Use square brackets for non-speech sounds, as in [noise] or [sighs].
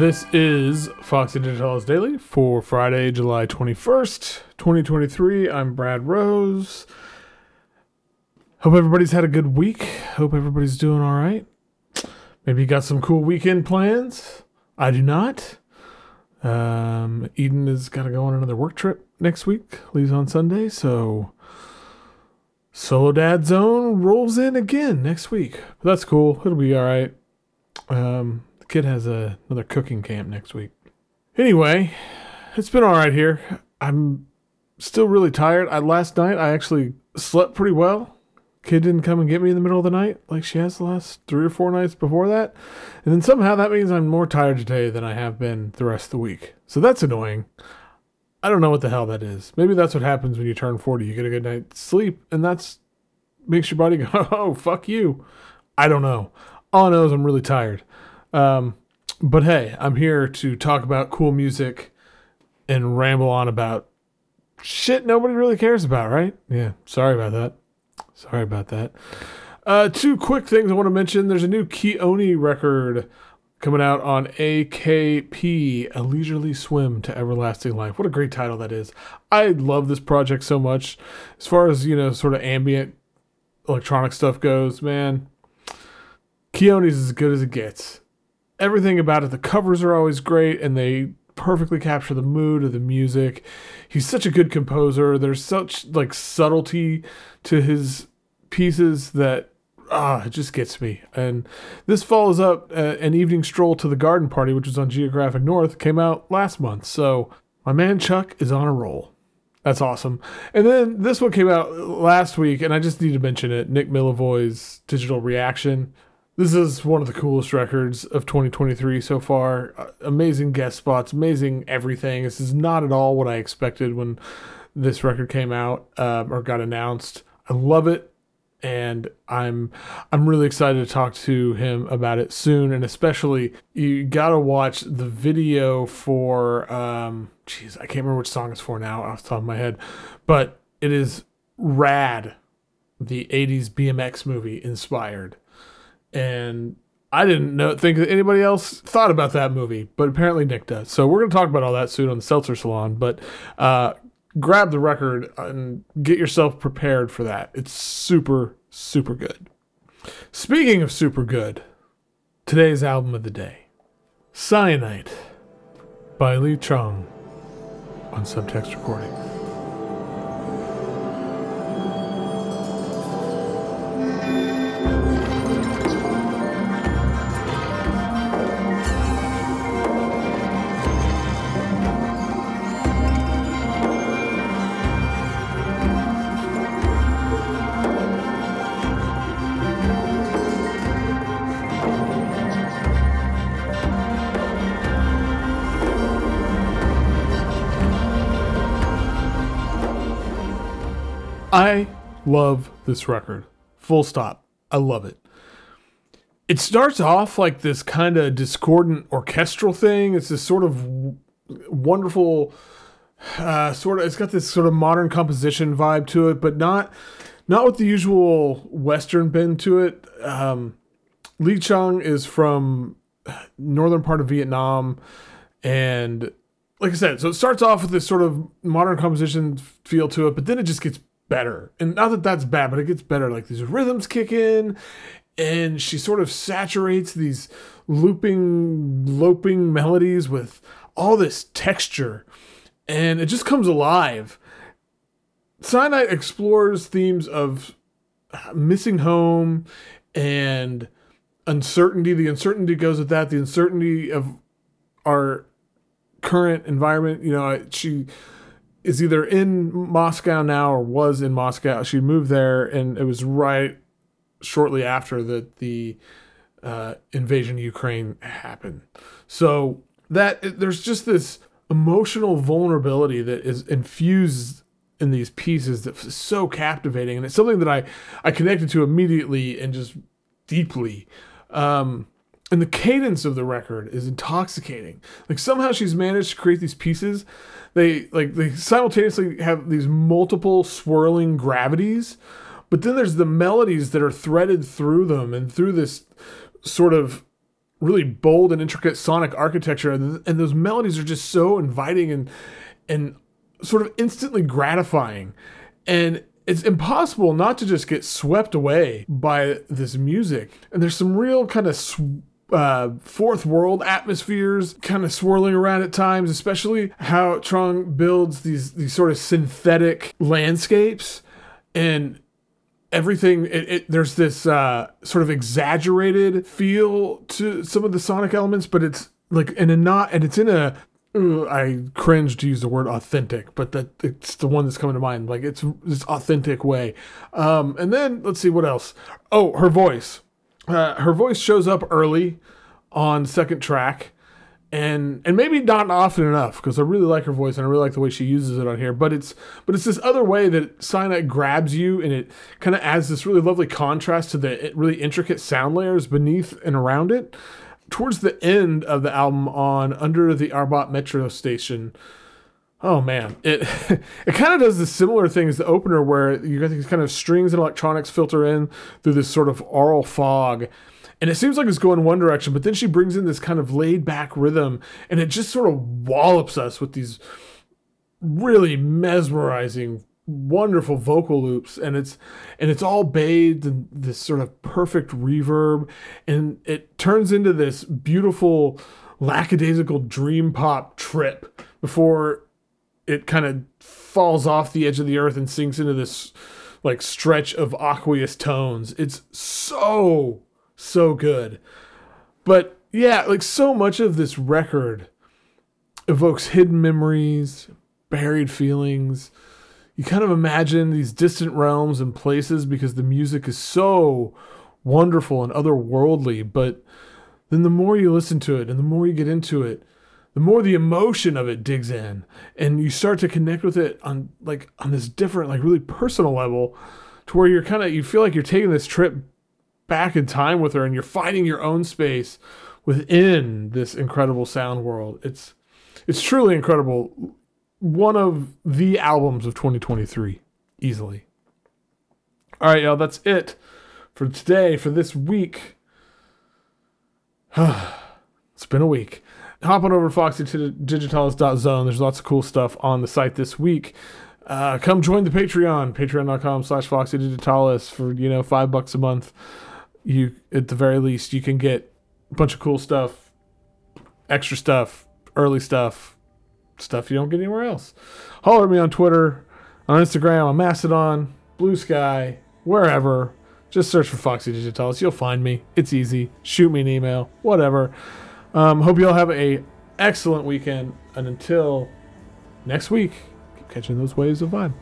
This is Foxy Digitalis Daily for Friday, July 21st, 2023. I'm Brad Rose. Hope everybody's had a good week. Hope everybody's doing all right. Maybe you got some cool weekend plans. I do not. Um, Eden has got to go on another work trip next week, leaves on Sunday, so Solo Dad Zone rolls in again next week. But that's cool. It'll be all right. Um, kid has a, another cooking camp next week. Anyway, it's been all right here. I'm still really tired. I last night I actually slept pretty well. Kid didn't come and get me in the middle of the night like she has the last three or four nights before that. And then somehow that means I'm more tired today than I have been the rest of the week. So that's annoying. I don't know what the hell that is. Maybe that's what happens when you turn 40. You get a good night's sleep and that's makes your body go, [laughs] "Oh, fuck you." I don't know. All I know is I'm really tired. Um, but hey, I'm here to talk about cool music and ramble on about shit nobody really cares about, right? Yeah, sorry about that. Sorry about that. Uh, two quick things I want to mention. There's a new Ki Oni record coming out on AKP, A Leisurely Swim to Everlasting Life. What a great title that is. I love this project so much. As far as, you know, sort of ambient electronic stuff goes, man, Ki Oni's as good as it gets. Everything about it, the covers are always great and they perfectly capture the mood of the music. He's such a good composer. There's such like subtlety to his pieces that ah, it just gets me. And this follows up uh, an evening stroll to the garden party, which was on Geographic North, came out last month. So my man Chuck is on a roll. That's awesome. And then this one came out last week, and I just need to mention it. Nick Millevoi's digital reaction. This is one of the coolest records of 2023 so far. Uh, amazing guest spots, amazing everything. This is not at all what I expected when this record came out um, or got announced. I love it, and I'm I'm really excited to talk to him about it soon. And especially, you got to watch the video for. Um, Jeez, I can't remember which song it's for now off the top of my head, but it is rad. The 80s BMX movie inspired and I didn't know think that anybody else thought about that movie, but apparently Nick does. So we're gonna talk about all that soon on the Seltzer Salon. But uh, grab the record and get yourself prepared for that. It's super super good. Speaking of super good, today's album of the day, Syenite by Lý Trang on Subtext Recording. I love this record. Full stop. I love it. It starts off like this kind of discordant orchestral thing. It's this sort of wonderful uh, sort of it's got this sort of modern composition vibe to it, but not not with the usual western bend to it. Um, Lý Trang is from northern part of Vietnam and like I said, so it starts off with this sort of modern composition feel to it, but then it just gets better. And not that that's bad, but it gets better. Like these rhythms kick in, and she sort of saturates these looping, loping melodies with all this texture, and it just comes alive. Syenite explores themes of missing home and uncertainty. The uncertainty goes with that. The uncertainty of our current environment. You know, she is either in Moscow now or was in Moscow. She moved there, and it was right shortly after that the uh, invasion of Ukraine happened. So that there's just this emotional vulnerability that is infused in these pieces that's so captivating, and it's something that I I connected to immediately and just deeply. Um, and the cadence of the record is intoxicating. Like somehow she's managed to create these pieces. They like they simultaneously have these multiple swirling gravities, but then there's the melodies that are threaded through them and through this sort of really bold and intricate sonic architecture, and, those melodies are just so inviting and and sort of instantly gratifying, and it's impossible not to just get swept away by this music. And there's some real kind of sw- uh, fourth world atmospheres kind of swirling around at times, especially how Trang builds these these sort of synthetic landscapes and everything it, it, there's this uh, sort of exaggerated feel to some of the sonic elements but it's like in a not and it's in a uh, I cringe to use the word authentic, but that it's the one that's coming to mind. Like it's this authentic way. Um, and then let's see what else. Oh, her voice. Uh, her voice shows up early on second track, and and maybe not often enough because I really like her voice and I really like the way she uses it on here. But it's but it's this other way that Syenite grabs you and it kind of adds this really lovely contrast to the really intricate sound layers beneath and around it. Towards the end of the album, on Under the Arbat Metro Station, Oh man, it [laughs] it kind of does the similar thing as the opener, where you got these kind of strings and electronics filter in through this sort of aural fog, and it seems like it's going one direction, but then she brings in this kind of laid back rhythm, and it just sort of wallops us with these really mesmerizing, wonderful vocal loops, and it's and it's all bathed in this sort of perfect reverb, and it turns into this beautiful lackadaisical dream pop trip before it kind of falls off the edge of the earth and sinks into this like stretch of aqueous tones. It's so so good. But yeah, like so much of this record evokes hidden memories, buried feelings. You kind of imagine these distant realms and places because the music is so wonderful and otherworldly, but then the more you listen to it and the more you get into it, the more the emotion of it digs in and you start to connect with it on like on this different like really personal level to where you're kind of you feel like you're taking this trip back in time with her and you're finding your own space within this incredible sound world. It's it's truly incredible. One of the albums of 2023 easily. All right y'all that's it for today for this week. [sighs] It's been a week hop on over to Foxy to digitalis.zone. There's lots of cool stuff on the site this week. Uh, come join the Patreon, patreon.com slash Foxy Digitalis for, you know, five bucks a month. You, at the very least, you can get a bunch of cool stuff, extra stuff, early stuff, stuff you don't get anywhere else. Holler at me on Twitter, on Instagram, on Mastodon, Blue Sky, wherever. Just search for Foxy Digitalis. You'll find me. It's easy. Shoot me an email, whatever. Um, hope you all have a excellent weekend, and until next week, keep catching those waves of vibe.